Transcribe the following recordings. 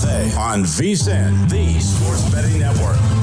Abebefe on VSIN, the Sports Betting Network.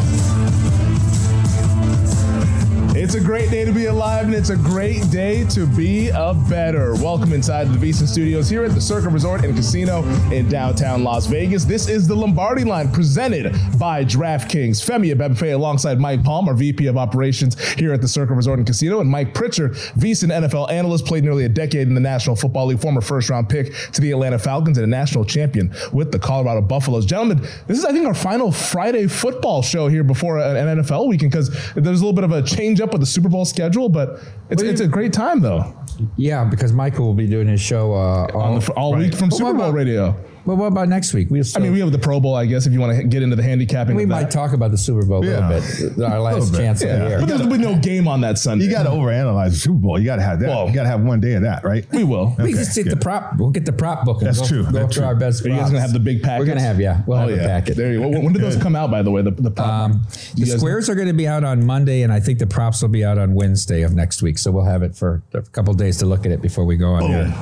It's a great day to be alive, and it's a great day to be a better. Welcome inside the VSIN Studios here at the Circa Resort and Casino in downtown Las Vegas. This is the Lombardi Line presented by DraftKings. Femi Abebefe alongside Mike Palm, our VP of Operations here at the Circa Resort and Casino, and Mike Pritchard, VSIN NFL analyst, played nearly a decade in the National Football League, former first-round pick to the Atlanta Falcons, and a national champion with the Colorado Buffaloes. Gentlemen, this is I think our final Friday football show here before an NFL weekend because there's a little bit of a change up with the Super Bowl schedule, but it's, it's a great time though. Yeah, because Michael will be doing his show uh, all, On the, all week from But Super Bowl radio. Well, what about next week? We I mean, we have the Pro Bowl, I guess, if you want to get into the handicapping. we of might that. talk about the Super Bowl a Yeah. little bit. Our last bit, chance of the year. But there's been no game on that Sunday. You got to overanalyze the Super Bowl. You got to have that. Whoa. You got to have one day of that, right? We will. we Okay, just take the good. prop. We'll get the prop book. and That's go, true, Go that's through true. our best. Are you guys gonna have the big packets? We're gonna have yeah. We'll oh have yeah. a packet. There you go. When did those come out, by the way? The, the prop Um, the guys squares are going to be out on Monday, and I think the props will be out on Wednesday of next week. So we'll have it for a couple days to look at it before we go on. here.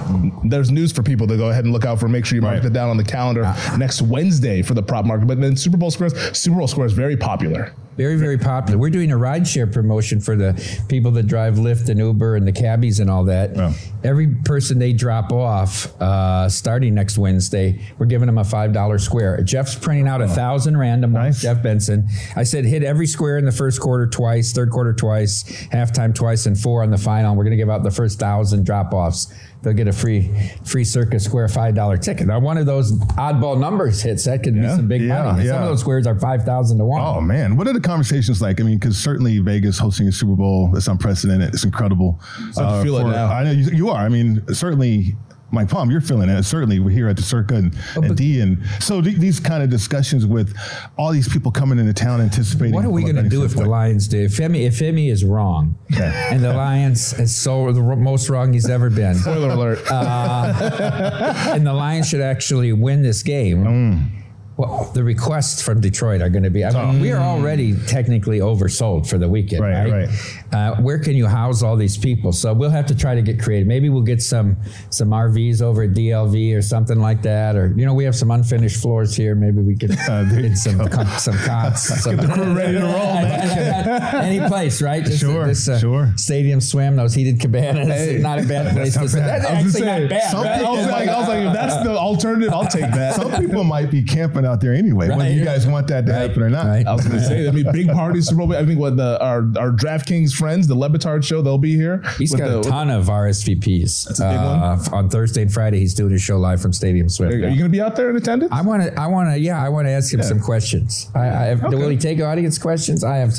There's news for people to go ahead and look out for. Make sure you mark Right. it down on the calendar Ah. next Wednesday for the prop market. But then Super Bowl squares, Super Bowl squares, very popular. Very, very popular. We're doing a rideshare promotion for the people that drive Lyft and Uber and the cabbies and all that. Yeah. Every person they drop off, uh, starting next Wednesday, we're giving them a five dollar square. Jeff's printing out a thousand random ones. Nice. Jeff Benson. I said hit every square in the first quarter twice, third quarter twice, halftime twice, and four on the final. We're going to give out the first thousand drop offs. They'll get a free free Circa Square five dollar ticket. Now, one of those oddball numbers hits that could be some big yeah, money. Some of those squares are five thousand to one. Oh man, what are the conversations like? I mean, because certainly Vegas hosting a Super Bowl, it's unprecedented. It's incredible. Uh, I feel it now. I know you, you are. I mean, certainly. Mike Palm, you're feeling it. Certainly, we're here at the Circa and, Oh, and D, and so th- these kind of discussions with all these people coming into town anticipating. What are we going to do if the. Lions do? If Femi, if Femi is wrong, Okay. and the Lions is so the ro- most wrong he's ever been, Spoiler alert. and the Lions should actually win this game. Mm. Well, the requests from Detroit are going to be. I mean, we are already technically oversold for the weekend, Right, right? Uh, where can you house all these people? So we'll have to try to get creative. Maybe we'll get some some RVs over at DLV or something like that. Or you know, we have some unfinished floors here. Maybe we could Uh, get some go. co- some cots. Some, ready to roll, Any place, right? Sure, this, uh, sure. Stadium swim, those heated cabanas. Hey. not a bad place to not bad. That's I was actually gonna not bad. right? I was like, I was like, if that's the alternative, I'll take that. Some people might be camping out there anyway. Whether you guys want that to Right, happen or not. right. I was going to say, I mean, big parties. Super Bowl. I think what the our our DraftKings friends, the Le Batard show, they'll be here. He's with got the- a ton of RSVPs. a big one. Uh, on Thursday and Friday, he's doing a show live from Stadium Swim. Are you going to be out there in attendance? I want to. I want to. Yeah, I want to ask him some questions. I, I have, Will he take audience questions? I have.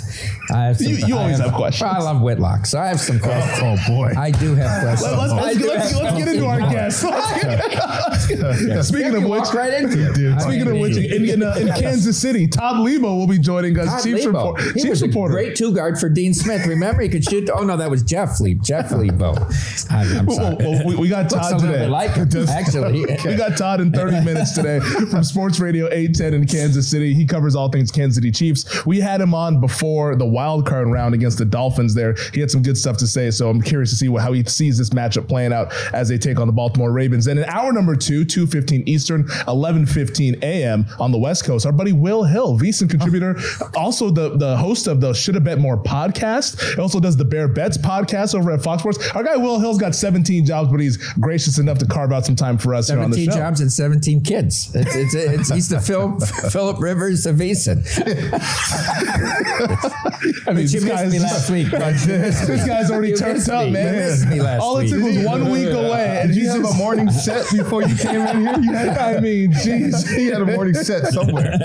I have. Some, You- you I always have questions. Well, I love Whitlock, so I have some questions. Oh boy. I do have questions. let's, I let's, let's, let's get into our guests. Speaking of You which, right into it. Dude, speaking of which, in, in, uh, in Kansas City. Todd Leabo will be joining us. Todd Chiefs, Lebo. report, He Chiefs was a reporter. great two guard for Dean Smith. Remember, he could shoot. Oh no, that was Jeff Lebo. Jeff Lebo. I'm, I'm sorry. Well, well, we, we got Todd today. like him, actually. we got Todd in 30 minutes today from Sports Radio 810 in Kansas City. He covers all things Kansas City Chiefs. We had him on before the wild card round against the Dolphins there. He had some good stuff to say, so I'm curious to see what, how he sees this matchup playing out as they take on the Baltimore Ravens. And in hour number two, 2.15 Eastern, 11.15 a.m. on the West Coast, our buddy Will Hill, VSiN contributor, also the, the host of the Should Have Bet More podcast. He also does the Bear Bets podcast over at Fox Sports. Our guy Will Hill's got 17 jobs, but he's gracious enough to carve out some time for us here on the 17 show. jobs and 17 kids. It's, it's, it's, he's the Phil, Philip Rivers of VSIN. I mean, you this missed guy's me last week. bud. You missed This guy's already You turned up, me. man. You missed me last All it week. took was one week away, and Did he's you have a morning set before you came in here? I mean, jeez. he had a morning set somewhere.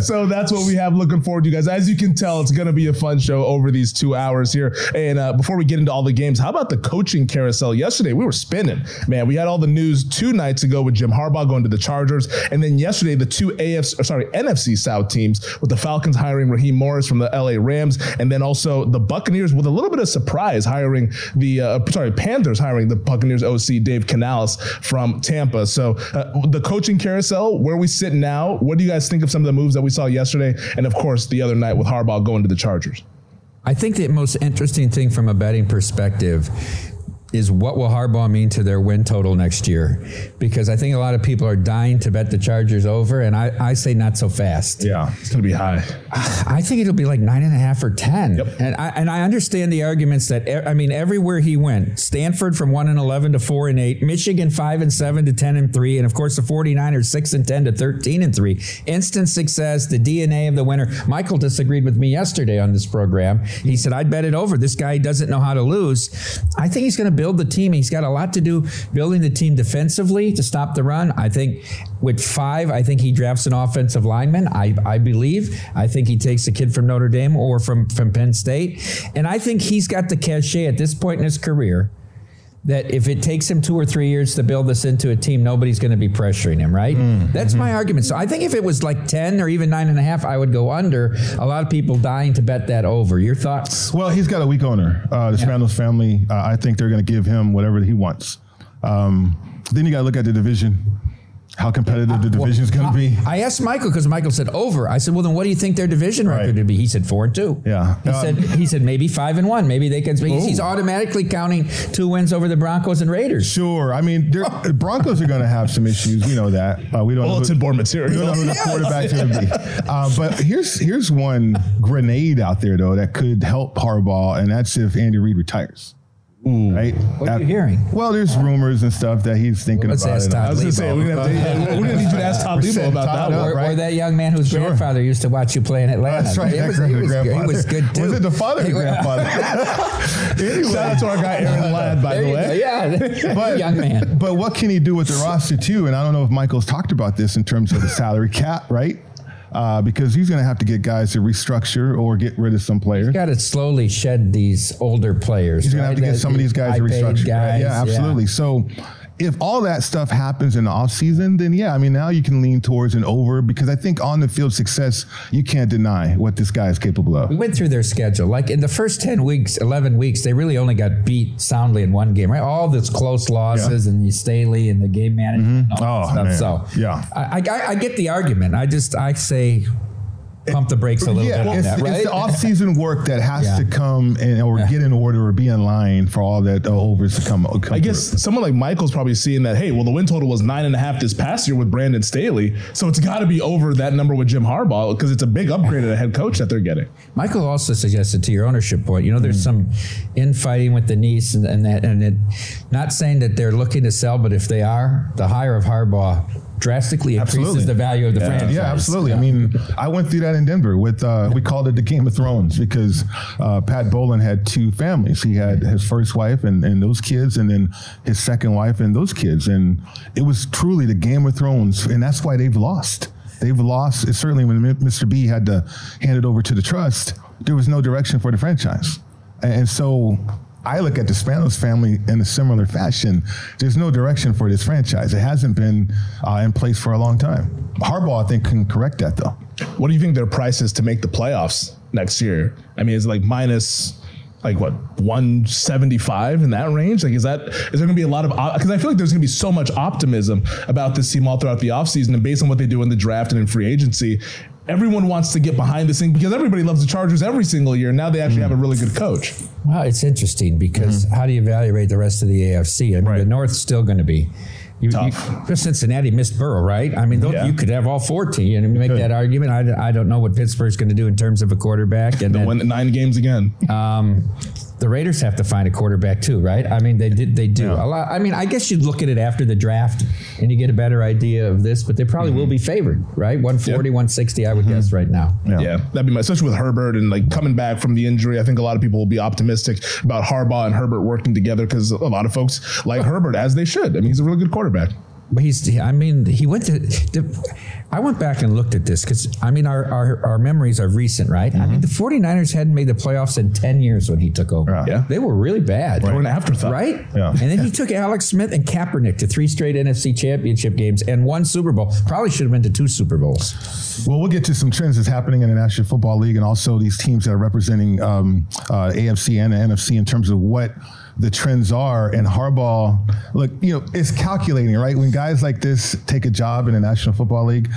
so that's what we have looking forward to, guys. As you can tell, it's going to be a fun show over these two hours here. And uh, before we get into all the games, how about the coaching carousel? Yesterday, we were spinning. Man, we had all the news two nights ago with Jim Harbaugh going to the Chargers. And then yesterday, the two AFC, or sorry, NFC South teams with the Falcons hiring Raheem Morris from the LA Rams. And then also the Buccaneers with a little bit of surprise hiring the, uh, sorry, Panthers hiring the Buccaneers OC Dave Canales from Tampa. So uh, the coaching carousel, where we sit now, what do you guys think of some of the moves that we saw yesterday? And of course, the other night with Harbaugh going to the Chargers. I think the most interesting thing from a betting perspective is what will Harbaugh mean to their win total next year? Because I think a lot of people are dying to bet the Chargers over, and I, I say not so fast. Yeah, it's going to be high. I think it'll be like nine and a half or ten. Yep. And I and I understand the arguments that I mean everywhere he went, Stanford from one and eleven to four and eight, Michigan five and seven to ten and three, and of course the 49ers six and ten to thirteen and three. Instant success, the DNA of the winner. Michael disagreed with me yesterday on this program. He said I'd bet it over. This guy doesn't know how to lose. I think he's going to build the team. He's got a lot to do building the team defensively to stop the run. I think with five, I think he drafts an offensive lineman. I, I believe. I think he takes a kid from Notre Dame or from, from Penn State. And I think he's got the cachet at this point in his career that if it takes him two or three years to build this into a team, nobody's going to be pressuring him, right? That's my argument. So I think if it was like 10 or even nine and a half, I would go under. A lot of people dying to bet that over. Your thoughts? Well, he's got a weak owner. Uh, the Spanos family. Uh, I think they're going to give him whatever he wants. Um, then you got to look at the division. How competitive the division is going to be. I asked Michael because Michael said over. I said, well, then what do you think their division record Right. would be? He said four and two. Yeah. He Um, said he said maybe five and one. Maybe they can. Speak. He's automatically counting two wins over the Broncos and Raiders. Sure. I mean, the Broncos are going to have some issues. We know that. Uh, we don't know. Bulletin who- board We don't know who the quarterback's going to be. Uh, but here's here's one grenade out there though that could help Harbaugh, and that's if Andy Reid retires. Mm. Right? What are you That- hearing? Well, there's rumors and stuff that he's thinking Let's about ask it. Todd I was going to say, we're going to have to, we're going need you to ask Todd Leabo about Todd that up, one. Or, right? or that young man whose Sure. grandfather used to watch you play in Atlanta. That's right. He that was, he, was, good- he grandfather. was good too. Was it the father or grandfather? anyway, Shout out to our guy Aaron Ladd, by There the you way. Yeah, but, young man. But what can he do with the roster too? And I don't know if Michael's talked about this in terms of the salary cap, right? Uh, because he's going to have to get guys to restructure or get rid of some players. He's got to slowly shed these older players. He's going to have to get some of these guys to restructure. Guys, yeah, absolutely. So if all that stuff happens in the offseason, then yeah, I mean, now you can lean towards an over because I think on the field success, you can't deny what this guy is capable of. We went through their schedule. Like in the first 10 weeks, 11 weeks, they really only got beat soundly in one game, right? All this close losses and the Staley and the game management and all mm-hmm. Oh, that man. stuff. So Yeah. I, I, I get the argument. I just, I say pump the brakes a little yeah, bit on it's, that, right? it's the off-season work that has Yeah. to come and or get in order or be in line for all that uh, overs to come. come I guess someone like Michael's probably seeing that, hey, well, the win total was nine and a half this past year with Brandon Staley. So it's got to be over that number with Jim Harbaugh because it's a big upgrade at a head coach that they're getting. Michael also suggested to your ownership point, you know, there's some infighting with the niece and, and that, and it, not saying that they're looking to sell, but if they are, the hire of Harbaugh drastically increases Absolutely. the value of the franchise. Yeah, absolutely. I mean, I went through that in Denver with uh, we called it the Game of Thrones because uh, Pat Bowlen had two families. He had his first wife and, and those kids, and then his second wife and those kids, and it was truly the Game of Thrones, and that's why they've lost. They've lost. It's certainly when Mr. B had to hand it over to the trust, there was no direction for the franchise, and so I look at the Spanos family in a similar fashion. There's no direction for this franchise. It hasn't been uh, in place for a long time. Harbaugh, I think, can correct that though. What do you think their price is to make the playoffs next year? I mean, it's like minus like what 175 in that range like is that is there gonna be a lot of because i feel like there's gonna be so much optimism about this team all throughout the offseason and based on what they do in the draft and in free agency everyone wants to get behind this thing because everybody loves the Chargers every single year. Now they actually mm. have a really good coach. Well, it's interesting because mm-hmm. how do you evaluate the rest of the AFC? I mean, right. the North's still going to be. You, Tough. You, Cincinnati missed Burrow, right? I mean, yeah. you could have all 14 and make that argument. I, I don't know what Pittsburgh's going to do in terms of a quarterback. And They'll win nine games again. Um, the Raiders have to find a quarterback too, right? I mean, they did. They do yeah. a lot. I mean, I guess you'd look at it after the draft and you get a better idea of this, but they probably mm-hmm. will be favored, right? 140, yep. 160, I would mm-hmm. guess right now. Yeah. yeah. that'd be my, especially with Herbert and like coming back from the injury. I think a lot of people will be optimistic about Harbaugh and Herbert working together because a lot of folks like Herbert as they should. I mean, he's a really good quarterback. But he's, I mean, he went to, the, I went back and looked at this because, I mean, our, our, our, memories are recent, right? Mm-hmm. I mean, mm-hmm. the 49ers hadn't made the playoffs in 10 years when he took over. Yeah. They were really bad. Right. They were an afterthought. Right? Yeah. And then he took Alex Smith and Kaepernick to three straight NFC championship games and one Super Bowl. Probably should have been to two Super Bowls. Well, we'll get to some trends that's happening in the National Football League and also these teams that are representing um, uh, AFC and the NFC in terms of what – the trends are. And Harbaugh, look, you know, it's calculating, right? When guys like this take a job in the National Football League,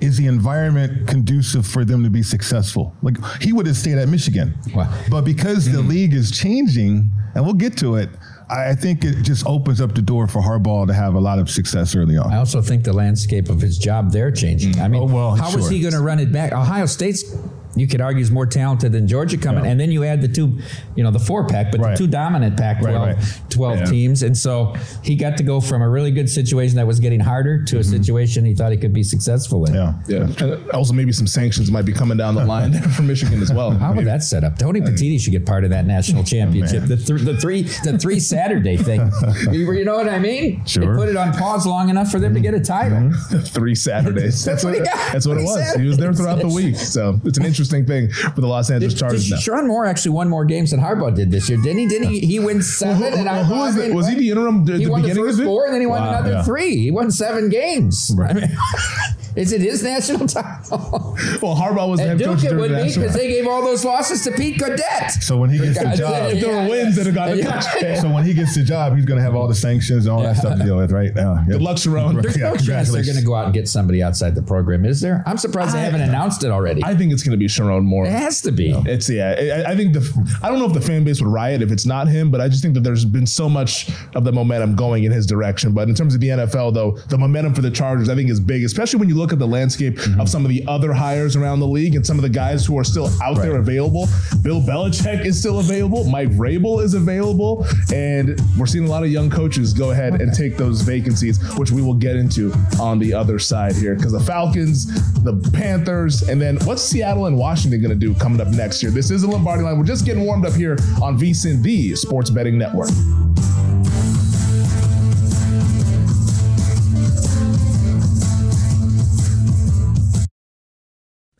is the environment conducive for them to be successful? Like he would have stayed at Michigan, wow. but because mm-hmm. the league is changing, and we'll get to it. I think it just opens up the door for Harbaugh to have a lot of success early on. I also think the landscape of his job there changing. Mm-hmm. I mean, oh, well, how sure. was he going to run it back? Ohio State's you could argue is more talented than Georgia coming. Yeah. And then you add the two, you know, the four pack, but right. the two dominant Pac 12, right, right. 12 yeah. teams. And so he got to go from a really good situation that was getting harder to a mm-hmm. situation he thought he could be successful in. Yeah. Yeah. And also, maybe some sanctions might be coming down the line there for Michigan as well. How would that set up? Tony Petitti should get part of that national championship. Oh, the, th- the three the three Saturday thing. you know what I mean? Sure. They put it on pause long enough for them to get a title. Mm-hmm. three Saturdays. That's, that's what, what That's what it was. Saturdays. He was there throughout the week. So it's an interesting thing for the Los Angeles did, Chargers. Did now. Sherrone Moore actually won more games than Harbaugh did this year, didn't he? Didn't he? He win seven. well, and who was, the, was he the interim? He the won the first four, and then he won wow, another yeah. three. He won seven games. Right. I mean, Is it his national title? well, Harbaugh was the head coach. Duke it would be because they gave all those losses to Pete Cadet. So when he gets the job, if there were wins that have got yeah. So when he gets the job, he's going to have all the sanctions and all yeah. that stuff to deal with, right? now. Good luck, Sherrone. There's no chance they're going to go out and get somebody outside the program, is there? I'm surprised I, they haven't announced it already. I think it's going to be Sherrone Moore. It has to be. It's yeah. I, I think the. I don't know if the fan base would riot if it's not him, but I just think that there's been so much of the momentum going in his direction. But in terms of the NFL, though, the momentum for the Chargers, I think, is big, especially when you look at the landscape mm-hmm. of some of the other hires around the league and some of the guys who are still out right. there available. Bill Belichick is still available. Mike Vrabel is available. And we're seeing a lot of young coaches go ahead okay. and take those vacancies, which we will get into on the other side here. Because the Falcons, the Panthers, and then what's Seattle and Washington going to do coming up next year? This is the Lombardi line. We're just getting warmed up here on VSIN, the Sports Betting Network.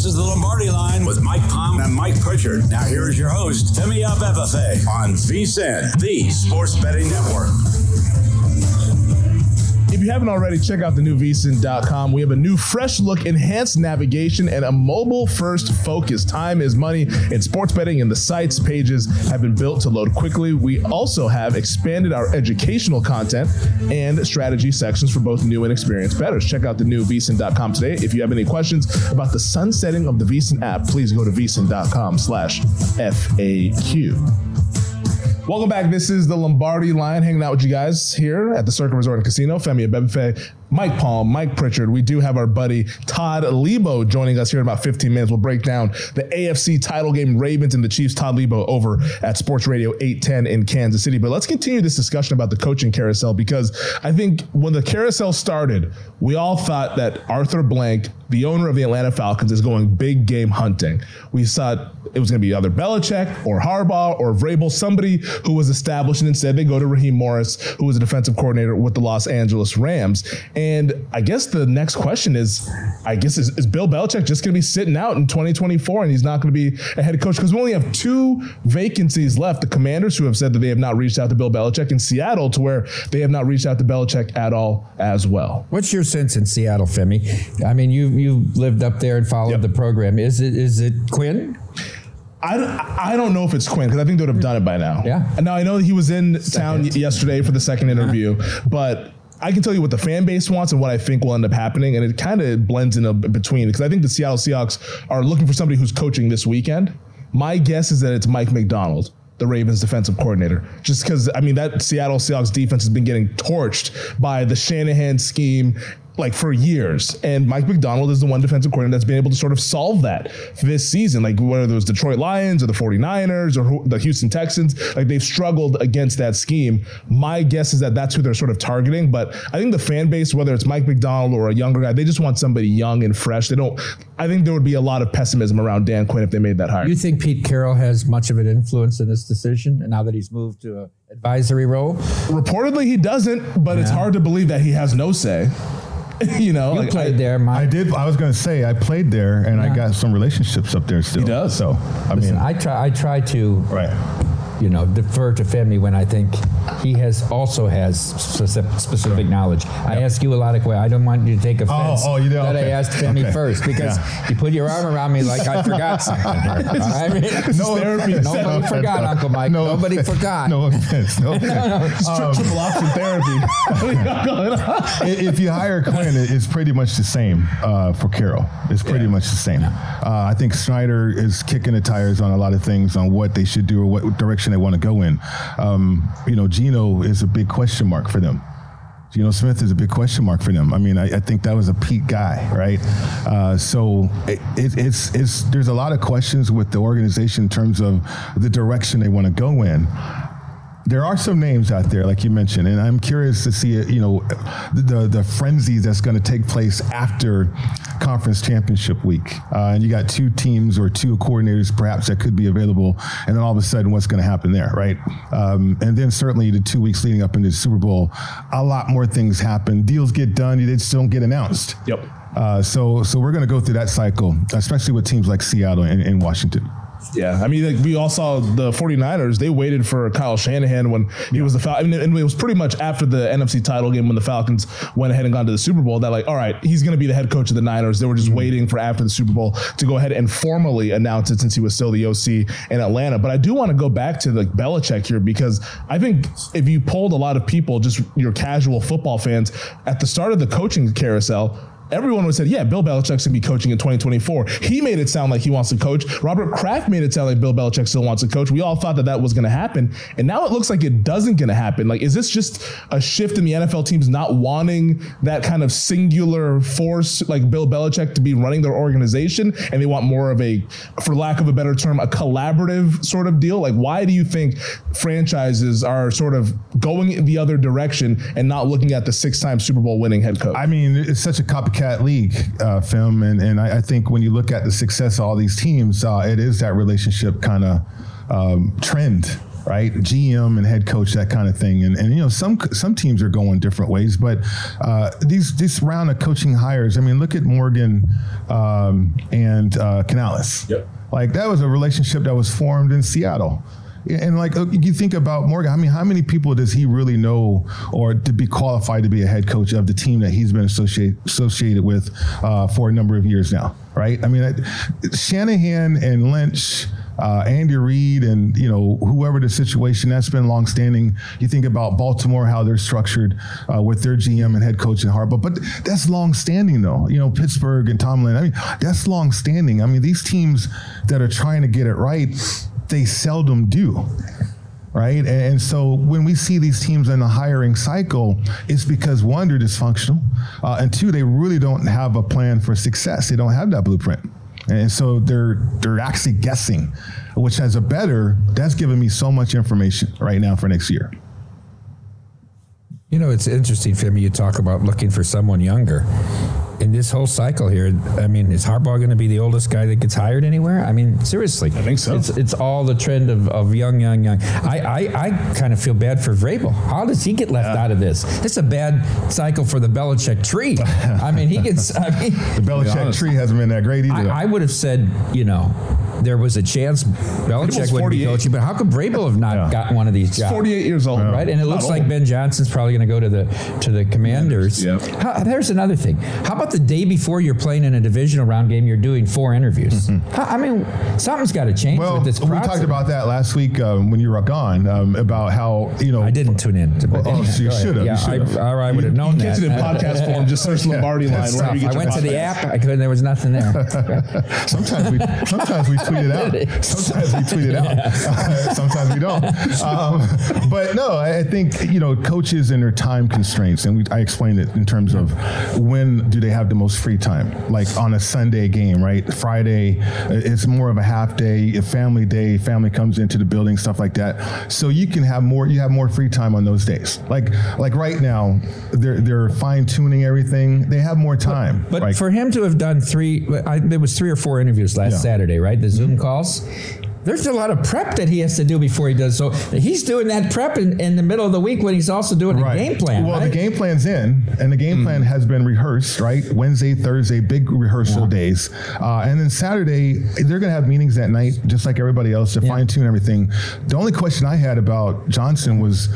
This is the Lombardi line with Mike Palm and Mike Pritchard. Now here is your host, Femi Abebefe on VSIN, the Sports Betting Network. If you haven't already, check out the new vsin.com. We have a new fresh look, enhanced navigation, and a mobile first focus. Time is money in sports betting, and the site's pages have been built to load quickly. We also have expanded our educational content and strategy sections for both new and experienced bettors. Check out the new vsin.com today. If you have any questions about the sunsetting of the vsin app, please go to vsin.com slash FAQ. Welcome back. This is the Lombardi line hanging out with you guys here at the Circa Resort and Casino. Femi Abebefe, Mike Palm, Mike Pritchard. We do have our buddy Todd Leabo joining us here in about 15 minutes. We'll break down the AFC title game Ravens and the Chiefs. Todd Leabo over at Sports Radio 810 in Kansas City. But let's continue this discussion about the coaching carousel because I think when the carousel started, we all thought that Arthur Blank, the owner of the Atlanta Falcons, is going big game hunting. We thought it was going to be either Belichick or Harbaugh or Vrabel, somebody who was established, and instead they go to Raheem Morris, who was a defensive coordinator with the Los Angeles Rams. And I guess the next question is, I guess is, is Bill Belichick just going to be sitting out in 2024 and he's not going to be a head coach because we only have two vacancies left. The Commanders who have said that they have not reached out to Bill Belichick in Seattle to where they have not reached out to Belichick at all as well. What's your sense in Seattle, Femi? I mean, you you lived up there and followed Yep. the program. Is it is it Quinn? I don't, I don't know if it's Quinn because I think they would have done it by now. Yeah. And now I know that he was in town yesterday for the second interview, but I can tell you what the fan base wants and what I think will end up happening, and it kind of blends in a, between because I think the Seattle Seahawks are looking for somebody who's coaching this weekend. My guess is that it's Mike Macdonald. The Ravens defensive coordinator, just because I mean that Seattle Seahawks defense has been getting torched by the Shanahan scheme like for years. And Mike Macdonald is the one defensive coordinator that's been able to sort of solve that this season. Like whether it was Detroit Lions or the 49ers or the Houston Texans, like they've struggled against that scheme. My guess is that that's who they're sort of targeting. But I think the fan base, whether it's Mike Macdonald or a younger guy, they just want somebody young and fresh. They don't, I think there would be a lot of pessimism around Dan Quinn if they made that hire. You think Pete Carroll has much of an influence in this decision, and now that he's moved to an advisory role? Reportedly, he doesn't, but it's hard to believe that he has no say. you know, You like, played I- there, I did. I was going to say I played there, and I got some relationships up there still. He does. So I Listen, mean, I try. I try to, right. You know, defer to Femi when I think he has also has specific, specific knowledge. I ask you a lot of questions. I don't want you to take offense oh, you did? that I Okay. asked Femi Okay. first because Yeah. you put your arm around me like I forgot something. Here. I mean, No therapy. offense. Nobody No offense. forgot, Uncle Mike. No Nobody offense. forgot. No offense. No offense. Um, triple option therapy. What do you got going on? I- if you hire Quinn, it- it's pretty much the same uh, for Carroll. It's pretty much the same. Uh, I think Schneider is kicking the tires on a lot of things on what they should do or what direction they want to go in. Um, you know, Geno is a big question mark for them. Geno Smith is a big question mark for them. I mean, I, I think that was a Pete guy, right? Uh, so it, it, it's it's there's a lot of questions with the organization in terms of the direction they want to go in there are some names out there, like you mentioned, and I'm curious to see, you know, the the frenzy that's going to take place after conference championship week. Uh, and you got two teams or two coordinators, perhaps that could be available, and then all of a sudden, what's going to happen there, right? Um, and then certainly the two weeks leading up into the Super Bowl, a lot more things happen. Deals get done, they just don't get announced. Yep. Uh, so, so we're going to go through that cycle, especially with teams like Seattle and, and Washington. Yeah, I mean, like, we all saw the 49ers. They waited for Kyle Shanahan when he was the Fal- I mean, and it was pretty much after the NFC title game when the Falcons went ahead and gone to the Super Bowl that, like, all right, he's going to be the head coach of the Niners. They were just mm-hmm. waiting for after the Super Bowl to go ahead and formally announce it since he was still the OC in Atlanta. But I do want to go back to like Belichick here because I think if you polled a lot of people, just your casual football fans, at the start of the coaching carousel, Everyone would say, yeah, Bill Belichick's going to be coaching in 2024. He made it sound like he wants to coach. Robert Kraft made it sound like Bill Belichick still wants to coach. We all thought that that was going to happen. And now it looks like it doesn't going to happen. Like, is this just a shift in the NFL teams not wanting that kind of singular force like Bill Belichick to be running their organization? And they want more of a, for lack of a better term, a collaborative sort of deal? Like, why do you think franchises are sort of going the other direction and not looking at the six time Super Bowl winning head coach? I mean, it's such a copycat Wildcat League uh, film, and and I, I, think when you look at the success of all these teams, uh, it is that relationship kind of um, trend right? GM and head coach, that kind of thing. And, and you know, some some teams are going different ways, but uh, these this round of coaching hires, I mean, look at Morgan um, and uh, Canales. Yep. Like that was a relationship that was formed in Seattle. And like you think about Morgan, I mean, how many people does he really know, or to be qualified to be a head coach of the team that he's been associated associated with uh, for a number of years now, right? I mean, Shanahan and Lynch uh, Andy Reid and you know whoever the situation that's been longstanding. You think about Baltimore, how they're structured uh, with their GM and head coach in Harbaugh, but that's longstanding though. You know Pittsburgh and Tomlin. I mean that's longstanding. I mean these teams that are trying to get it right, they seldom do right? And so when we see these teams in the hiring cycle, it's because one, they're dysfunctional, uh, and two, they really don't have a plan for success. They don't have that blueprint. And so they're they're actually guessing, which as a better, that's giving me so much information right now for next year. You know, it's interesting, Femi, you talk about looking for someone younger in this whole cycle here, I mean, is Harbaugh going to be the oldest guy that gets hired anywhere? I mean, seriously, I think so. It's, it's all the trend of, of young, young, young. I, I, I kind of feel bad for Vrabel. How does he get left yeah. out of this? It's a bad cycle for the Belichick tree. I mean, he gets. I mean, the Belichick tree hasn't been that great either. I, I would have said, you know, there was a chance Belichick would be coaching, but how could Vrabel have not yeah. gotten one of these jobs? 48 years old, right? And it looks like Ben Johnson's probably going to go to the to the Commanders. Yeah. How, there's another thing. How about the day before you're playing in a divisional round game, you're doing four interviews? Mm-hmm. I mean, something's got to change well, with this. We talked about that last week um, when you were gone um, about how you know I didn't tune in. To, well, oh, so you should have. Yeah, I, I, I would have known you that. Get it in podcast form. Just search Lombardi line. I went to the app. I couldn't. There was nothing there. sometimes we sometimes we tweet it out. Sometimes we tweet it out. sometimes we don't. Um, but no, I think you know coaches and their time constraints, and we, I explained it in terms of when do they have the most free time, like on a Sunday game, right? Friday, it's more of a half day, a family day. Family comes into the building, stuff like that. So you can have more. You have more free time on those days. Like like right now, they're they're fine tuning everything. They have more time. But, but right? for him to have done three, I, there was three or four interviews last yeah. Saturday, right? The Zoom calls there's a lot of prep that he has to do before he does. So he's doing that prep in, in the middle of the week when he's also doing right. the game plan. Well, right? the game plan's in, and the game mm. plan has been rehearsed, right? Wednesday, Thursday, big rehearsal yeah. days. Uh, and then Saturday, they're going to have meetings that night, just like everybody else, to yeah. fine tune everything. The only question I had about Johnson was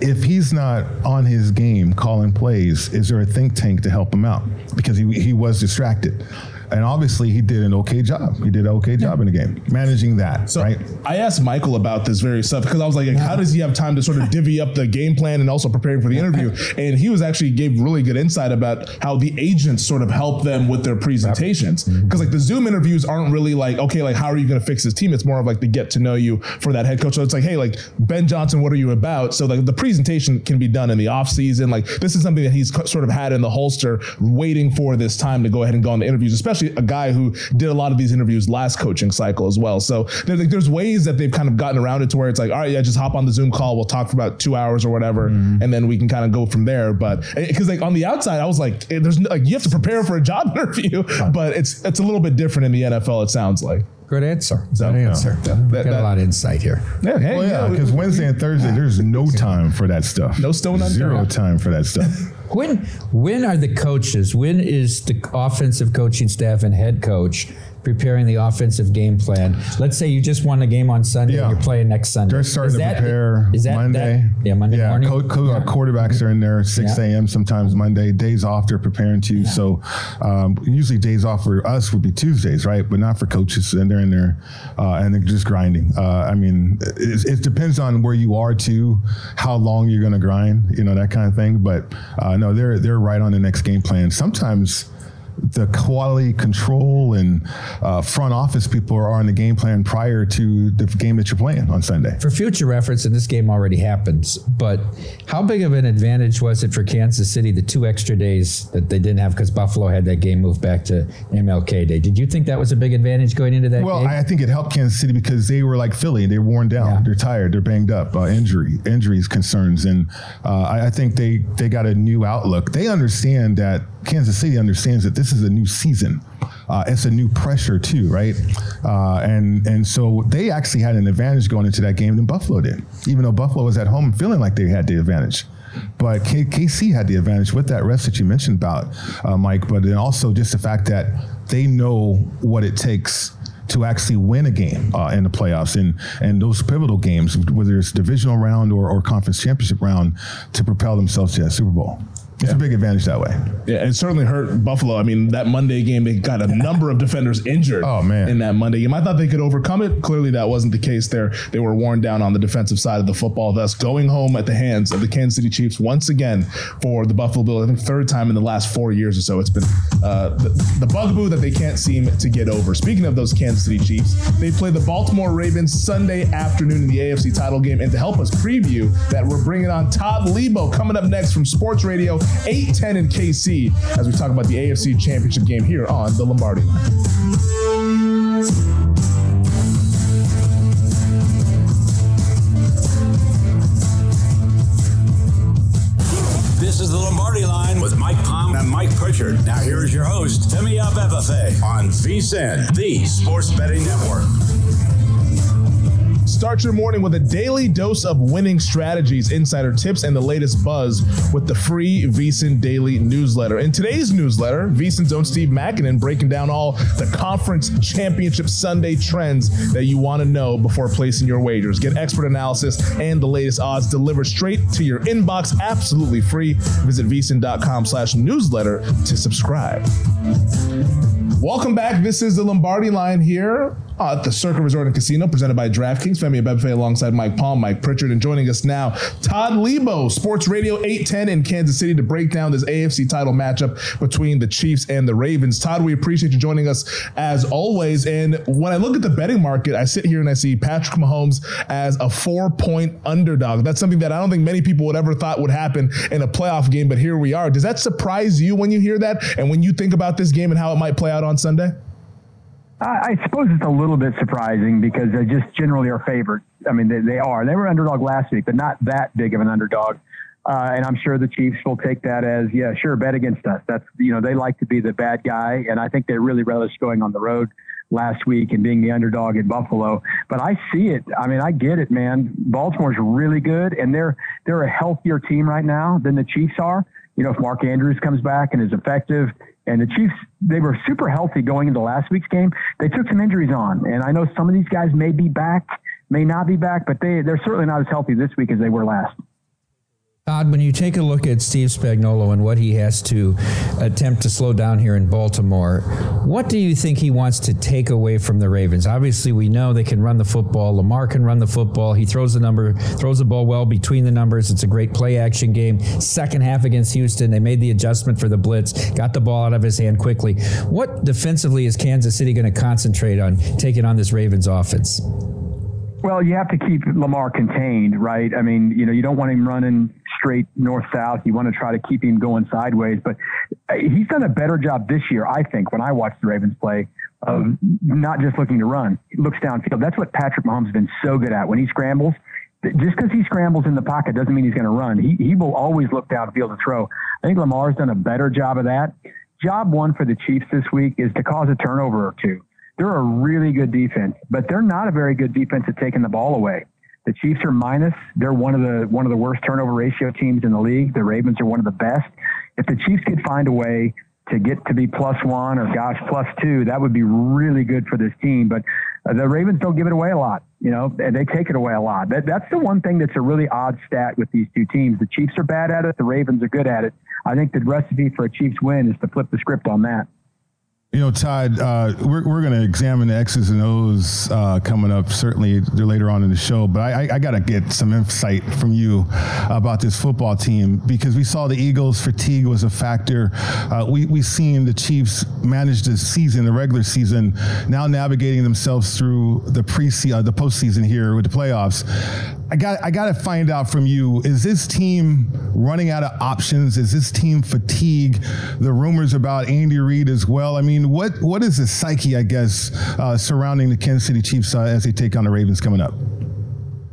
if he's not on his game calling plays, is there a think tank to help him out? Because he, he was distracted and obviously he did an okay job. He did an okay job in the game managing that. So right. I asked Michael about this very stuff because I was like, how does he have time to sort of divvy up the game plan and also preparing for the interview? And he was actually gave really good insight about how the agents sort of help them with their presentations because mm-hmm. like the Zoom interviews aren't really like okay, like how are you going to fix this team? It's more of like the get to know you for that head coach. So it's like, hey, like Ben Johnson, what are you about? So like the presentation can be done in the off season. Like this is something that he's sort of had in the holster, waiting for this time to go ahead and go on the interviews, especially a guy who did a lot of these interviews last coaching cycle as well. So there's, like, there's ways that they've kind of gotten around it to where it's like, all right, yeah, just hop on the Zoom call. We'll talk for about two hours or whatever, mm-hmm. and then we can kind of go from there. But because eh, like on the outside, I was like, eh, there's like you have to prepare for a job interview, but it's it's a little bit different in the NFL. It sounds like. Good answer. Good answer. Yeah. That, Got a lot of insight here. Yeah, hey, well, yeah, because Wednesday and Thursday, there's no time for that stuff. No stone unturned. Zero time for that stuff. when when are the coaches? When is the offensive coaching staff and head coach preparing the offensive game plan. Let's say you just won a game on Sunday yeah. and you're playing next Sunday. They're starting is to that, prepare is that, Monday. That, yeah, Monday yeah, morning. Co- co- yeah. quarterbacks are in there 6 a.m. sometimes Monday. Days off they're preparing to. Yeah. So um, usually days off for us would be Tuesdays, right? But not for coaches. And they're in there uh, and they're just grinding. Uh, I mean, it, it, depends on where you are too, how long you're going to grind, you know, that kind of thing. But uh, no, they're they're right on the next game plan. Sometimes the quality control and uh, front office people are on the game plan prior to the game that you're playing on Sunday. For future reference, and this game already happens, but how big of an advantage was it for Kansas City the two extra days that they didn't have because Buffalo had that game moved back to MLK Day? Did you think that was a big advantage going into that game? well, game? I think it helped Kansas City because they were like Philly. They're worn down. Yeah. They're tired. They're banged up. Uh, injury, injuries, concerns. And uh, I, I think they, they got a new outlook. They understand that Kansas City understands that this is a new season. Uh, it's a new pressure too, right? Uh, and and so they actually had an advantage going into that game than Buffalo did, even though Buffalo was at home feeling like they had the advantage. But K- KC had the advantage with that rest that you mentioned about, uh, Mike. But then also just the fact that they know what it takes to actually win a game uh, in the playoffs and and those pivotal games, whether it's divisional round or, or conference championship round, to propel themselves to that Super Bowl. It's yeah. a big advantage that way. Yeah, it certainly hurt Buffalo. I mean, that Monday game, they got a number of defenders injured. Oh man, in that Monday game, I thought they could overcome it. Clearly, that wasn't the case. There, they were worn down on the defensive side of the football, thus going home at the hands of the Kansas City Chiefs once again for the Buffalo Bills. I think third time in the last four years or so. It's been uh, the, the bugaboo that they can't seem to get over. Speaking of those Kansas City Chiefs, they play the Baltimore Ravens Sunday afternoon in the AFC title game, and to help us preview that, we're bringing on Todd Leabo coming up next from Sports Radio 810 in KC as we talk about the AFC Championship game here on the Lombardi line. This is the Lombardi line with Mike Palm and Mike Pritchard. Now here is your host, Femi Abebefe on VSIN, the Sports Betting Network. Start your morning with a daily dose of winning strategies, insider tips, and the latest buzz with the free VSIN Daily newsletter. In today's newsletter, VSIN's own Steve Makinen breaking down all the conference championship Sunday trends that you want to know before placing your wagers. Get expert analysis and the latest odds delivered straight to your inbox absolutely free. Visit VSIN.com slash newsletter to subscribe. Welcome back. This is the Lombardi line here at the Circa Resort and Casino, presented by DraftKings. Femi Abebefe alongside Mike Palm, Mike Pritchard, and joining us now, Todd Leabo, Sports Radio 810 in Kansas City to break down this AFC title matchup between the Chiefs and the Ravens. Todd, we appreciate you joining us as always. And when I look at the betting market, I sit here and I see Patrick Mahomes as a four point underdog. That's something that I don't think many people would ever thought would happen in a playoff game, but here we are. Does that surprise you when you hear that and when you think about this game and how it might play out on Sunday? I, I suppose it's a little bit surprising because they just generally are favored. I mean, they, they are. They were underdog last week, but not that big of an underdog. Uh, and I'm sure the Chiefs will take that as, yeah, sure, bet against us. That's, you know, they like to be the bad guy. And I think they really relish going on the road last week and being the underdog in Buffalo. But I see it. I mean, I get it, man. Baltimore's really good, and they're they're a healthier team right now than the Chiefs are. You know, if Mark Andrews comes back and is effective, and the Chiefs, they were super healthy going into last week's game. They took some injuries on, and I know some of these guys may be back, may not be back, but they they're certainly not as healthy this week as they were last. Todd, when you take a look at Steve Spagnuolo and what he has to attempt to slow down here in Baltimore, what do you think he wants to take away from the Ravens? Obviously, we know they can run the football. Lamar can run the football. He throws the number, throws the ball well between the numbers. It's a great play action game. Second half against Houston, they made the adjustment for the blitz, got the ball out of his hand quickly. What defensively is Kansas City going to concentrate on taking on this Ravens offense? Well, you have to keep Lamar contained, right? I mean, you know, you don't want him running straight north south. You want to try to keep him going sideways. But uh, he's done a better job this year, I think, when I watch the Ravens play of not just looking to run. He looks downfield. That's what Patrick Mahomes has been so good at. When he scrambles, just because he scrambles in the pocket doesn't mean he's going to run. He, he will always look downfield to throw. I think Lamar's done a better job of that. Job one for the Chiefs this week is to cause a turnover or two. They're a really good defense, but they're not a very good defense at taking the ball away. The Chiefs are minus. They're one of the one of the worst turnover ratio teams in the league. The Ravens are one of the best. If the Chiefs could find a way to get to be plus one or gosh plus two, that would be really good for this team. But uh, the Ravens don't give it away a lot, you know, and they take it away a lot. That, that's the one thing that's a really odd stat with these two teams. The Chiefs are bad at it. The Ravens are good at it. I think the recipe for a Chiefs win is to flip the script on that. You know, Todd, uh, we're, we're going to examine the X's and O's uh, coming up, certainly later on in the show. But I, I got to get some insight from you about this football team because we saw the Eagles' fatigue was a factor. Uh, we, we've seen the Chiefs manage the season, the regular season, now navigating themselves through the pre uh, the postseason here with the playoffs. I got I got to find out from you: Is this team running out of options? Is this team fatigue? The rumors about Andy Reid as well. I mean, what what is the psyche, I guess, uh, surrounding the Kansas City Chiefs uh, as they take on the Ravens coming up?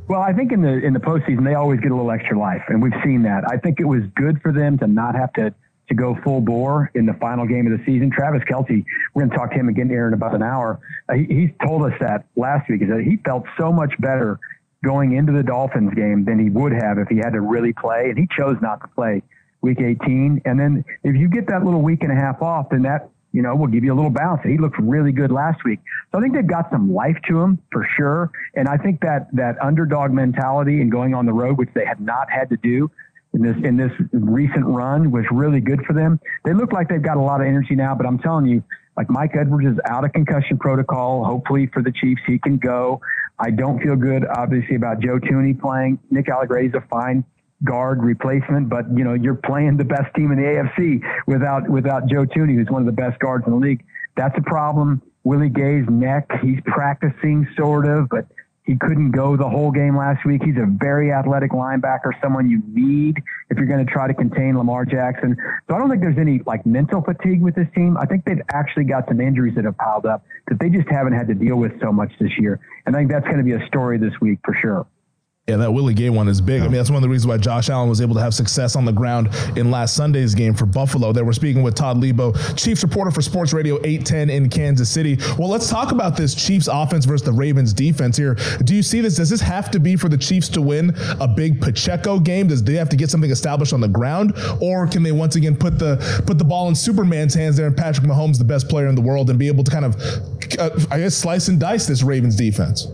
Well, I think in the in the postseason they always get a little extra life, and we've seen that. I think it was good for them to not have to to go full bore in the final game of the season. Travis Kelce, we're going to talk to him again here in about an hour. Uh, he, told us that last week is that he felt so much better going into the Dolphins game than he would have if he had to really play, and he chose not to play week 18. And then if you get that little week and a half off, then that you know, we'll give you a little bounce. He looked really good last week. So I think they've got some life to him for sure. And I think that that underdog mentality and going on the road, which they have not had to do in this in this recent run, was really good for them. They look like they've got a lot of energy now, but I'm telling you, like Mike Edwards is out of concussion protocol. Hopefully for the Chiefs, he can go. I don't feel good, obviously, about Joe Thuney playing. Nick Allegretti's a fine guard replacement, but you know you're playing the best team in the AFC without without Joe Thuney, who's one of the best guards in the league. That's a problem. Willie Gay's neck, he's practicing sort of, but he couldn't go the whole game last week. He's a very athletic linebacker, someone you need if you're going to try to contain Lamar Jackson. So I don't think there's any like mental fatigue with this team. I think they've actually got some injuries that have piled up that they just haven't had to deal with so much this year. And I think that's going to be a story this week for sure. Yeah, that Willie Gay one is big. I mean, that's one of the reasons why Josh Allen was able to have success on the ground in last Sunday's game for Buffalo. That we're speaking with Todd Leabo, Chiefs reporter for Sports Radio 810 in Kansas City. Well, let's talk about this Chiefs offense versus the Ravens defense here. Do you see this? Does this have to be for the Chiefs to win a big Pacheco game? Does they have to get something established on the ground, or can they once again put the put the ball in Superman's hands there and Patrick Mahomes, the best player in the world, and be able to kind of, uh, I guess, slice and dice this Ravens defense?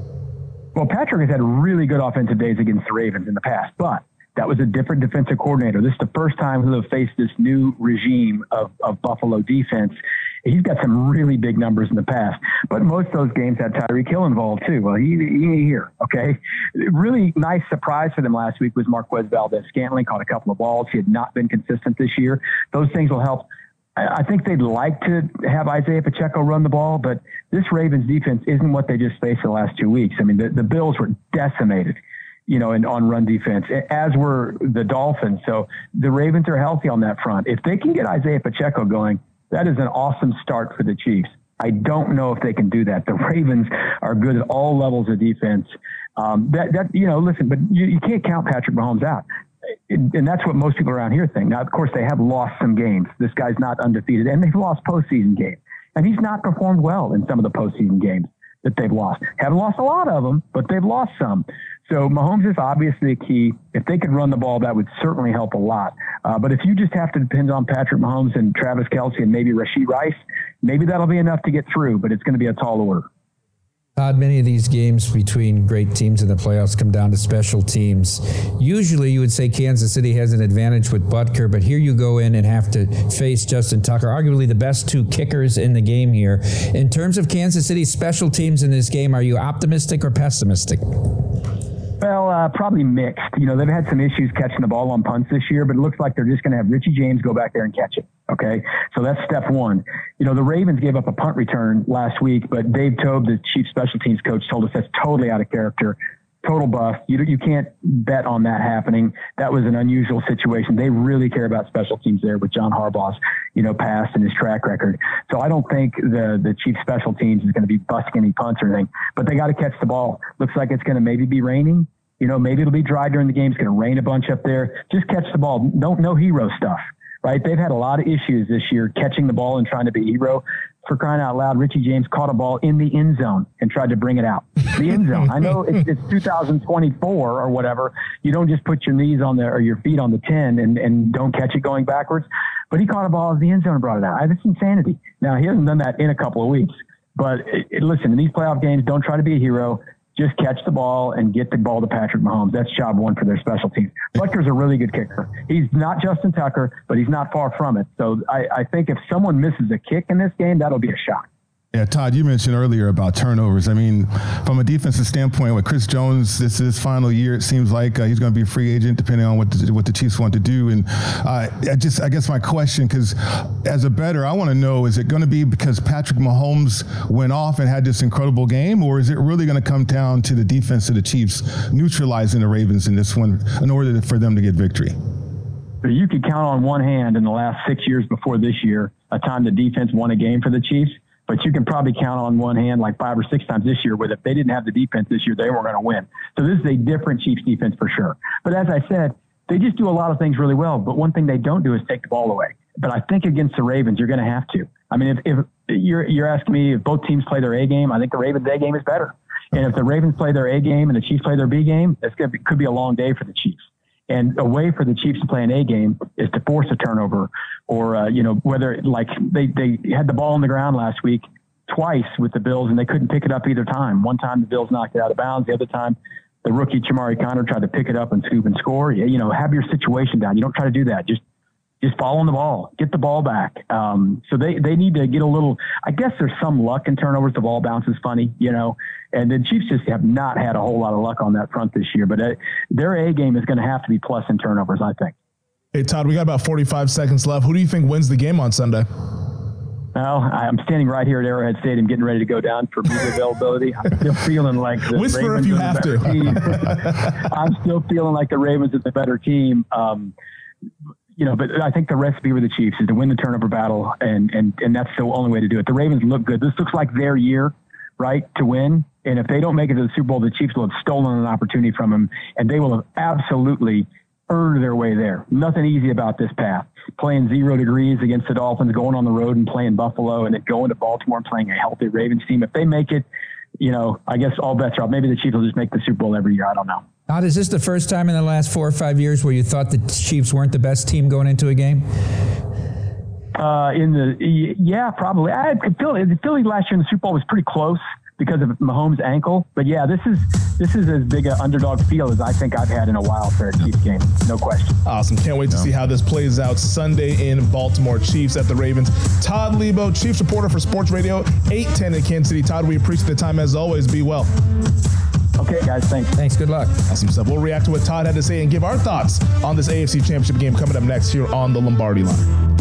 Well, Patrick has had really good offensive days against the Ravens in the past, but that was a different defensive coordinator. This is the first time he'll have faced this new regime of, of Buffalo defense. He's got some really big numbers in the past, but most of those games had Tyreek Hill involved too. Well, he, he ain't here. Okay. Really nice surprise for them last week was Marquez Valdes-Scantling caught a couple of balls. He had not been consistent this year. Those things will help I think they'd like to have Isaiah Pacheco run the ball, but this Ravens defense isn't what they just faced the last two weeks. I mean, the, the Bills were decimated, you know, in, on run defense, as were the Dolphins. So the Ravens are healthy on that front. If they can get Isaiah Pacheco going, that is an awesome start for the Chiefs. I don't know if they can do that. The Ravens are good at all levels of defense. Um, that, that, you know, listen, but you, you can't count Patrick Mahomes out and that's what most people around here think. Now, of course, they have lost some games. This guy's not undefeated, and they've lost postseason games. And he's not performed well in some of the postseason games that they've lost. Haven't lost a lot of them, but they've lost some. So Mahomes is obviously a key. If they could run the ball, that would certainly help a lot. Uh, but if you just have to depend on Patrick Mahomes and Travis Kelce and maybe Rashee Rice, maybe that'll be enough to get through. But it's going to be a tall order. Todd, many of these games between great teams in the playoffs come down to special teams. Usually, you would say Kansas City has an advantage with Butker, but here you go in and have to face Justin Tucker, arguably the best two kickers in the game here. In terms of Kansas City's special teams in this game, are you optimistic or pessimistic? Well, uh, probably mixed. You know, they've had some issues catching the ball on punts this year, but it looks like they're just going to have Richie James go back there and catch it. Okay. So that's step one. You know, the Ravens gave up a punt return last week, but Dave Toub, the chief special teams coach, told us that's totally out of character. Total bust. You, you can't bet on that happening. That was an unusual situation. They really care about special teams there with John Harbaugh's, you know, past and his track record. So I don't think the the chief special teams is going to be busting any punts or anything, but they got to catch the ball. Looks like it's going to maybe be raining. You know, maybe it'll be dry during the game. It's going to rain a bunch up there. Just catch the ball. Don't no hero stuff, right? They've had a lot of issues this year catching the ball and trying to be hero. For crying out loud, Richie James caught a ball in the end zone and tried to bring it out. The end zone. I know it's, it's 2024 or whatever. You don't just put your knees on the or your feet on the 10 and, and don't catch it going backwards. But he caught a ball in the end zone and brought it out. I That's insanity. Now he hasn't done that in a couple of weeks. But it, it, listen, in these playoff games, don't try to be a hero just catch the ball and get the ball to Patrick Mahomes. That's job one for their special teams. Butker's a really good kicker. He's not Justin Tucker, but he's not far from it. So I, I think if someone misses a kick in this game, that'll be a shock. Yeah, Todd, you mentioned earlier about turnovers. I mean, from a defensive standpoint, with Chris Jones, this is his final year. It seems like uh, he's going to be a free agent, depending on what the, what the Chiefs want to do. And uh, I just, I guess my question, because as a better, I want to know: is it going to be because Patrick Mahomes went off and had this incredible game, or is it really going to come down to the defense of the Chiefs neutralizing the Ravens in this one in order for them to get victory? You could count on one hand in the last six years before this year a time the defense won a game for the Chiefs but you can probably count on one hand like five or six times this year with if they didn't have the defense this year, they weren't going to win. So this is a different Chiefs defense for sure. But as I said, they just do a lot of things really well. But one thing they don't do is take the ball away. but I think against the Ravens, you're going to have to. I mean, if, if you're you're asking me if both teams play their A game, I think the Ravens A game is better. And if the Ravens play their A game and the Chiefs play their B game, going to be, could be a long day for the Chiefs. And a way for the Chiefs to play an A game is to force a turnover, or uh, you know whether like they they had the ball on the ground last week twice with the Bills and they couldn't pick it up either time. One time the Bills knocked it out of bounds. The other time the rookie Chamarri Conner tried to pick it up and scoop and score. You know, have your situation down. You don't try to do that. Just just following the ball, get the ball back. Um, so they, they need to get a little, I guess there's some luck in turnovers. The ball bounces funny, you know, and the Chiefs just have not had a whole lot of luck on that front this year, but uh, their A game is going to have to be plus in turnovers, I think. Hey, Todd, we got about 45 seconds left. Who do you think wins the game on Sunday? Well, I'm standing right here at Arrowhead Stadium, getting ready to go down for media availability. I'm still feeling like the Whisper Ravens if you have to. I'm still feeling like the Ravens are the better team. Um, you know, but I think the recipe with the Chiefs is to win the turnover battle, and and and that's the only way to do it. The Ravens look good. This looks like their year, right, to win. And if they don't make it to the Super Bowl, the Chiefs will have stolen an opportunity from them, and they will have absolutely earned their way there. Nothing easy about this path. Playing zero degrees against the Dolphins, going on the road and playing Buffalo, and then going to Baltimore and playing a healthy Ravens team. If they make it, you know, I guess all bets are off. Maybe the Chiefs will just make the Super Bowl every year. I don't know. Todd, is this the first time in the last four or five years where you thought the Chiefs weren't the best team going into a game? Uh, in the yeah, probably. I it. Philly last year in the Super Bowl was pretty close because of Mahomes' ankle. But yeah, this is this is as big an underdog feel as I think I've had in a while for a Chiefs game. No question. Awesome. Can't wait to see how this plays out Sunday in Baltimore. Chiefs at the Ravens. Todd Leabo, Chiefs reporter for Sports Radio 810 in Kansas City. Todd, we appreciate the time as always. Be well. Okay, guys. Thanks. Thanks. Good luck. Awesome stuff. We'll react to what Todd had to say and give our thoughts on this AFC Championship game coming up next here on the Lombardi line.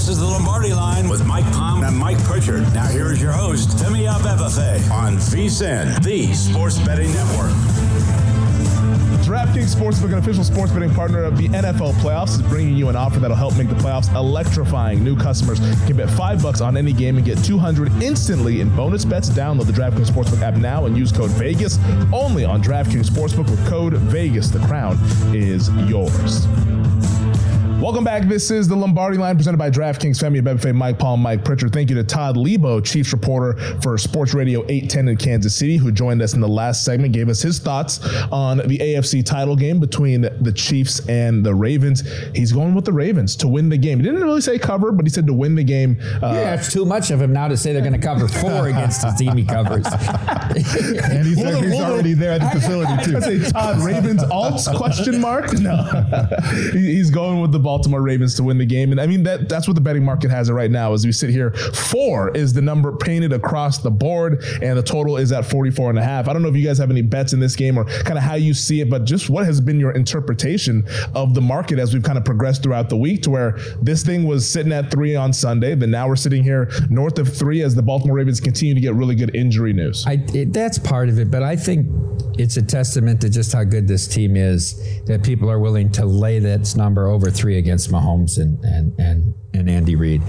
This is the Lombardi line with Mike Palm and Mike Pritchard. Now here is your host, Femi Abebefe on VSIN, the Sports Betting Network. DraftKings Sportsbook, an official sports betting partner of the NFL playoffs, is bringing you an offer that'll help make the playoffs electrifying. New customers can bet five bucks on any game and get 200 instantly in bonus bets. Download the DraftKings Sportsbook app now and use code Vegas only on DraftKings Sportsbook with code Vegas. The crown is yours. Welcome back. This is the Lombardi line presented by DraftKings, Femi Abebefe, Mike Palm, Mike Pritchard. Thank you to Todd Leabo, Chiefs reporter for Sports Radio 810 in Kansas City, who joined us in the last segment, gave us his thoughts on the AFC title game between the Chiefs and the Ravens. He's going with the Ravens to win the game. He didn't really say cover, but he said to win the game. Uh, yeah, it's too much of him now to say they're going to cover four against the team he covers. and he's, Well, he's well, already there at the facility too. I too. say Todd Ravens alts question mark. No, He- he's going with the Baltimore Ravens to win the game. And I mean that that's what the betting market has it right now as we sit here. Four is the number painted across the board, and the total is at 44 and a half. I don't know if you guys have any bets in this game or kind of how you see it, but just what has been your interpretation of the market as we've kind of progressed throughout the week to where this thing was sitting at three on Sunday, but now we're sitting here north of three as the Baltimore Ravens continue to get really good injury news. I, it, that's part of it, but I think it's a testament to just how good this team is that people are willing to lay that number over three against Mahomes and and and, and Andy Reid.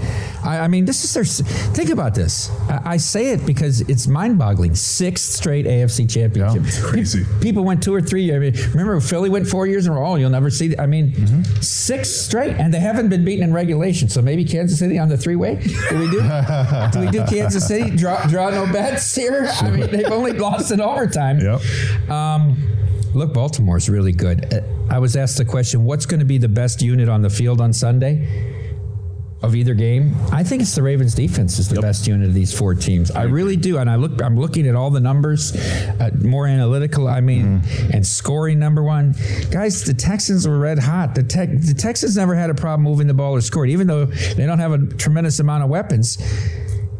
I, I mean, this is their. Think about this. I, I say it because it's mind-boggling. Sixth straight AFC Championship. It's crazy. People went two or three. I mean, remember Philly went four years in a row. You'll never see. I mean, six straight, and they haven't been beaten in regulation. So maybe Kansas City on the three-way. Do we do? do we do Kansas City? Draw draw no bets here. I mean, they've only lost in overtime. Yep. Um, look, Baltimore's really good. Uh, I was asked the question, what's going to be the best unit on the field on Sunday? Of either game, I think it's the Ravens defense is the best unit of these four teams. I really do, and I look. I'm looking at all the numbers, uh, more analytical. I mean, and scoring number one, guys. The Texans were red hot. The Tex the Texans never had a problem moving the ball or scoring, even though they don't have a tremendous amount of weapons.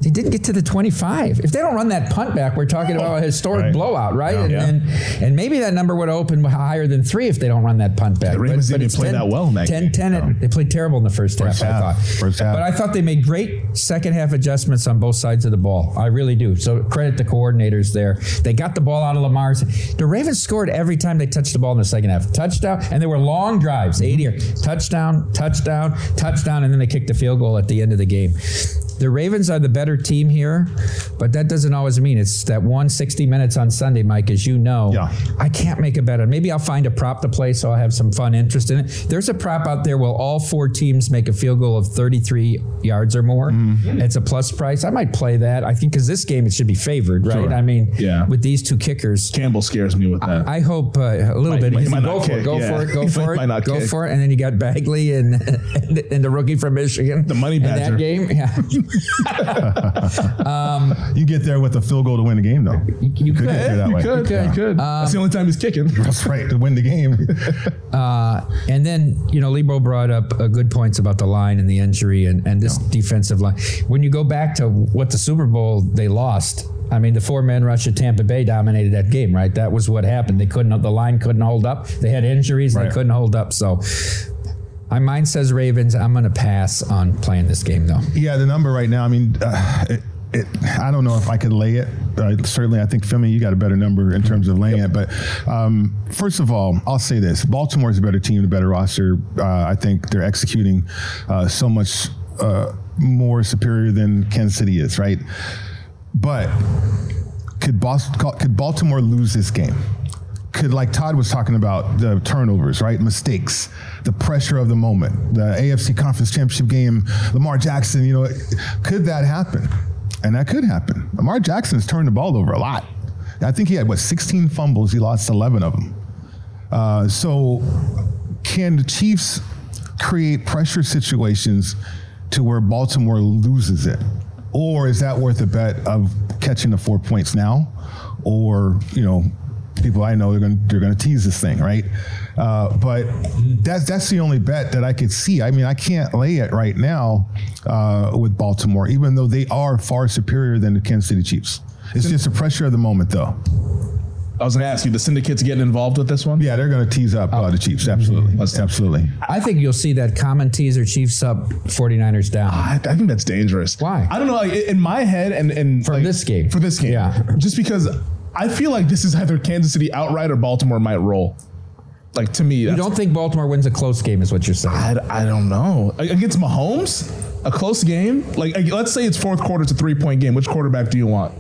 They didn't get to the 25. If they don't run that punt back, we're talking about a oh. historic Right. blowout, right? Yeah. And, Yeah. and and maybe that number would open higher than three if they don't run that punt back. The Ravens didn't it's play that well in that 10, game. 10 and- they played terrible in the first, First half, I thought. First half. But I thought they made great second half adjustments on both sides of the ball. I really do. So credit the coordinators there. They got the ball out of Lamar's. The Ravens scored every time they touched the ball in the second half. Touchdown, and they were long drives, 80 or touchdown, touchdown, touchdown, and then they kicked the field goal at the end of the game. The Ravens are the better team here, but that doesn't always mean it's that 160 minutes on Sunday, Mike, as you know. Yeah. I can't make a better. Maybe I'll find a prop to play so I'll have some fun interest in it. There's a prop out there where all four teams make a field goal of 33 yards or more. It's a plus price. I might play that. I think because this game it should be favored, right? Sure. I mean, Yeah. with these two kickers. Campbell scares me with that. I hope uh, a little Might- bit. might- might go not for it. Go yeah. for it. Go for it. go kick. for it. And then you got Badgley and and, and the rookie from Michigan. The money in that game. Yeah. You get there with a field goal to win the game, though. You could could. get there that you way. could, Yeah. you could. That's the only time he's kicking. That's right to win the game. Uh, and then, you know, Leabo brought up uh, good points about the line and the injury and, and this defensive line. When you go back to what the Super Bowl they lost, I mean, the four man rush at Tampa Bay dominated that game, right? That was what happened. They couldn't, the line couldn't hold up. They had injuries, Right. they couldn't hold up. So my mind says Ravens. I'm going to pass on playing this game, though. Yeah, the number right now. I mean, uh, it, it, I don't know if I could lay it. Uh, certainly, I think Femi, you got a better number in terms of laying it. But um, first of all, I'll say this: Baltimore's a better team, a better roster. Uh, I think they're executing uh, so much uh, more superior than Kansas City is, right? But could Boston, could Baltimore lose this game? Could like Todd was talking about the turnovers, right? Mistakes, the pressure of the moment, the AFC Conference Championship game, Lamar Jackson. You know, could that happen? And that could happen. Lamar Jackson's turned the ball over a lot. I think he had what 16 fumbles. He lost 11 of them. Uh, so, can the Chiefs create pressure situations to where Baltimore loses it, or is that worth a bet of catching the four points now, or you know, people I know they're going they're going to tease this thing, right? Uh, but that's that's the only bet that I could see. I mean, I can't lay it right now uh, with Baltimore, even though they are far superior than the Kansas City Chiefs. It's just the pressure of the moment, though. I was going to ask you, the syndicates getting involved with this one? Yeah, they're going to tease up uh, the Chiefs. Absolutely, absolutely. I think you'll see that common teaser Chiefs up, 49ers down. I, I think that's dangerous. Why? I don't know. Like, in my head, and and For like, this game. for this game, Yeah. just because I feel like this is either Kansas City outright or Baltimore might roll. Like to me, You don't think Baltimore wins a close game, is what you're saying? I, I don't know against Mahomes, a close game. Like like, let's say it's fourth quarter, it's a three point game. Which quarterback do you want?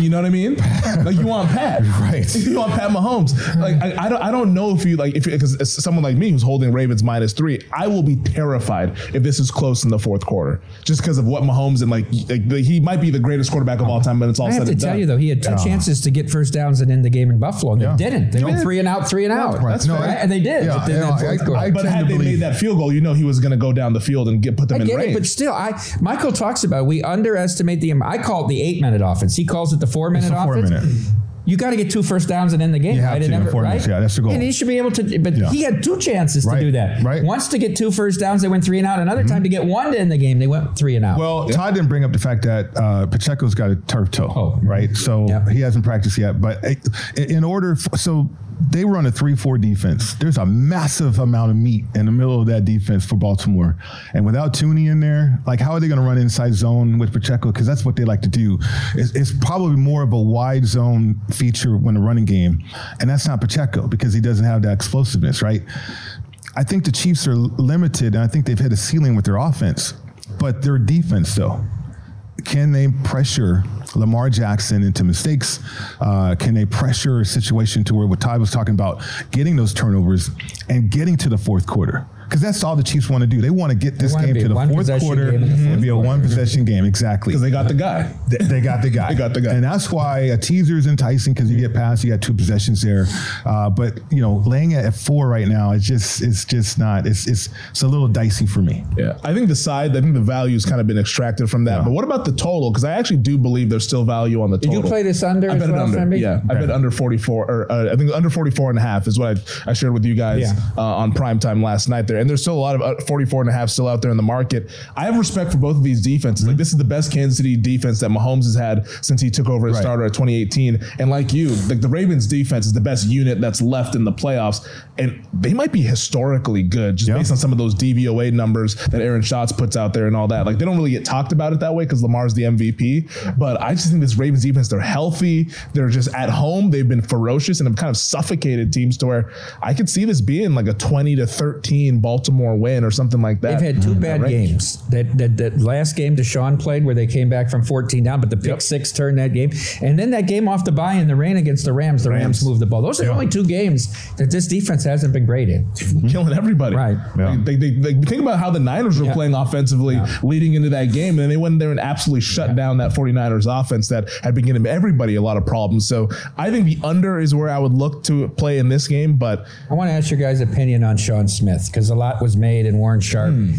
You know what I mean? Like you want Pat, Right. You want Pat Mahomes. Like I, I don't, I don't know if you like if because someone like me who's holding Ravens minus three, I will be terrified if this is close in the fourth quarter, just because of what Mahomes and like, like the, he might be the greatest quarterback of all time, but it's all I said have to and tell done. you though, he had two chances to get first downs and end the game in Buffalo, and Yeah. they didn't. They No. went three and out, three and out. Right. No, Right? I- and they did. Yeah, but then yeah, that I- I- But had they believe- made that field goal, you know he was going to go down the field and get put them I in get range. it, but still, I Michael talks about we underestimate the. I call it the eight minute offense. He calls it the four minute a four offense. minute. You got to get two first downs and end the game, You right? to, And never- unfortunately. right? Yeah, that's the goal. And he should be able to. But Yeah. he had two chances Right, to do that. right. Once to get two first downs, they went three and out. Another time to get one to end the game, they went three and out. Well, Todd didn't bring up the fact that uh, Pacheco's got a turf toe, Oh. right? So he hasn't practiced yet. But uh, in order, f so they run a three-four defense. There's a massive amount of meat in the middle of that defense for Baltimore, and without Thuney in there, like how are they going to run inside zone with Pacheco? Because that's what they like to do. It's, it's probably more of a wide zone feature when the running game, and that's not Pacheco because he doesn't have that explosiveness, right? I think the Chiefs are limited, and I think they've hit a ceiling with their offense. But their defense, though, can they pressure Lamar Jackson into mistakes? Uh, can they pressure a situation to where what Ty was talking about, getting those turnovers and getting to the fourth quarter? Because that's all the Chiefs want to do. They want to get this game to the fourth quarter game in the fourth and be a one possession game. Exactly. Because they got the guy. They, they got the guy. They got the guy. And that's why a teaser is enticing because you get past, you got two possessions there. Uh, but you know, laying it at four right now, it's just it's just not. It's it's it's a little dicey for me. Yeah, I think the side, I think the value's kind of been extracted from that. But what about the total? Because I actually do believe there's still value on the total. Did you play this under I as bet well, under. Femi? Yeah, I bet under 44, or uh, I think under 44 and a half is what I, I shared with you guys Yeah. uh, on prime time last night there. And there's still a lot of uh, 44 and a half still out there in the market. I have respect for both of these defenses. Like this is the best Kansas City defense that Mahomes has had since he took over as Right. starter at 2018. And like you, like the Ravens defense is the best unit that's left in the playoffs. And they might be historically good just Yeah. based on some of those DVOA numbers that Aaron Schatz puts out there and all that. Like they don't really get talked about it that way because Lamar's the MVP. But I just think this Ravens defense, they're healthy. They're just at home. They've been ferocious and have kind of suffocated teams to where I could see this being like a 20 to 13 Baltimore win or something like that. They've had two mm-hmm. bad Right. games. That, that that last game Deshaun played where they came back from 14 down, but the pick Yep. six turned that game. And then that game off the bye in the rain against the Rams, the Rams, Rams. moved the ball. Those are the only two games that this defense hasn't been great in. killing everybody. Right. Yeah. They, they, they, think about how the Niners were Yeah. playing offensively leading into that game, and then they went in there and absolutely shut down that 49ers offense that had been giving everybody a lot of problems. So I think the under is where I would look to play in this game, but I want to ask your guys' opinion on Shawn Smith because a lot was made and Warren Sharp. Hmm.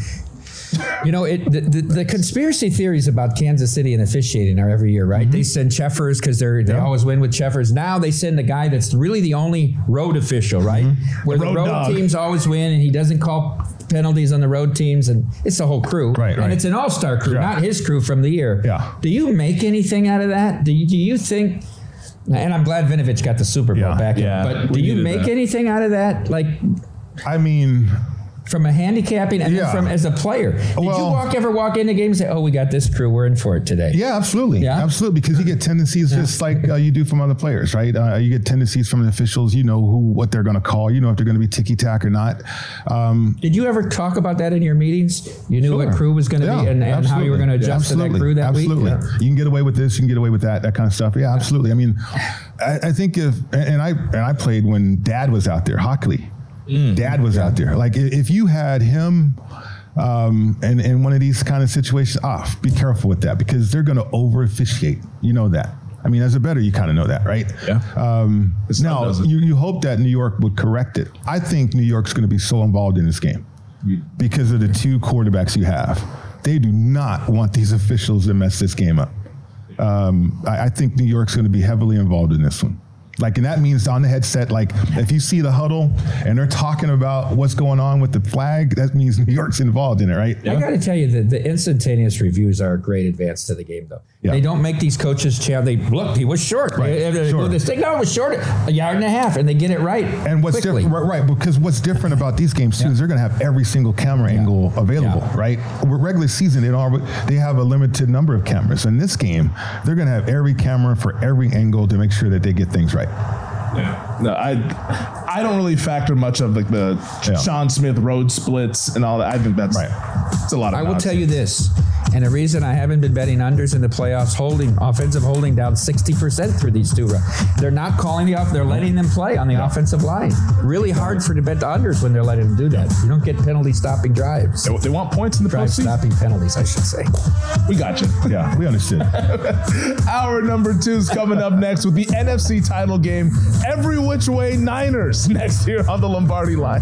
You know, it the, the, the conspiracy theories about Kansas City and officiating are every year, right? They mm-hmm. send Cheffers because they're they always win with Cheffers. Now they send a guy that's really the only road official, right? Mm-hmm. Where the road road, teams always win, and he doesn't call penalties on the road teams, and it's the whole crew, Right, And it's an all star crew, Yeah. not his crew from the year. Yeah. Do you make anything out of that? Do you, do you think? And I'm glad Vinovich got the Super Bowl Yeah. back. in, Yeah, but we do you make that. anything out of that? Like I mean, from a handicapping and Yeah. then from as a player. Did you walk ever walk into games and say, "Oh, we got this crew, we're in for it today"? Yeah, absolutely. Yeah? absolutely. Because you get tendencies just like uh, you do from other players, right? Uh, you get tendencies from the officials. You know who what they're going to call. You know if they're going to be ticky tack or not. Um, Did you ever talk about that in your meetings? You knew what crew was going to Yeah, be and, and how you were going to adjust to that absolutely. crew that absolutely. week. You can get away with this. You can get away with that. That kind of stuff. Yeah, absolutely. I mean, I, I think if and I and I played when Dad was out there. Hochuli, Mm. Dad was out there. Like if you had him. Um, and in one of these kind of situations, off. be careful with that because they're going to over officiate. You know that. I mean, as a better, you kind of know that, right? Yeah. Um, now, you, you hope that New York would correct it. I think New York's going to be so involved in this game because of the two quarterbacks you have. They do not want these officials to mess this game up. Um, I, I think New York's going to be heavily involved in this one. Like, and that means on the headset, like, if you see the huddle and they're talking about what's going on with the flag, that means New York's involved in it, right? I got to tell you that the instantaneous reviews are a great advance to the game, though. Yeah. They don't make these coaches challenge. They look, he was short. Right, They- they sure. this thing, no, it was short, a yard and a half, and they get it right. And what's different, right? Because what's different about these games too Yeah. is they're going to have every single camera angle available, Yeah. right? With regular season, they don't. They have a limited number of cameras. In this game, they're going to have every camera for every angle to make sure that they get things right right. No, I I don't really factor much of like the Yeah. Shawn Smith road splits and all that. I think that's Right. It's a lot of. I will nonsense. tell you this, and the reason I haven't been betting unders in the playoffs, holding offensive holding down sixty percent through these two. rounds. They're not calling the off; they're letting them play on the offensive line. Really hard for to bet the unders when they're letting them do that. You don't get penalty stopping drives. They, they want points in the Drive postseason. stopping penalties, I should say. We got you. Yeah, we understood. Hour number two is coming up next with the NFC title game. Every which way Niners next year on the Lombardi line.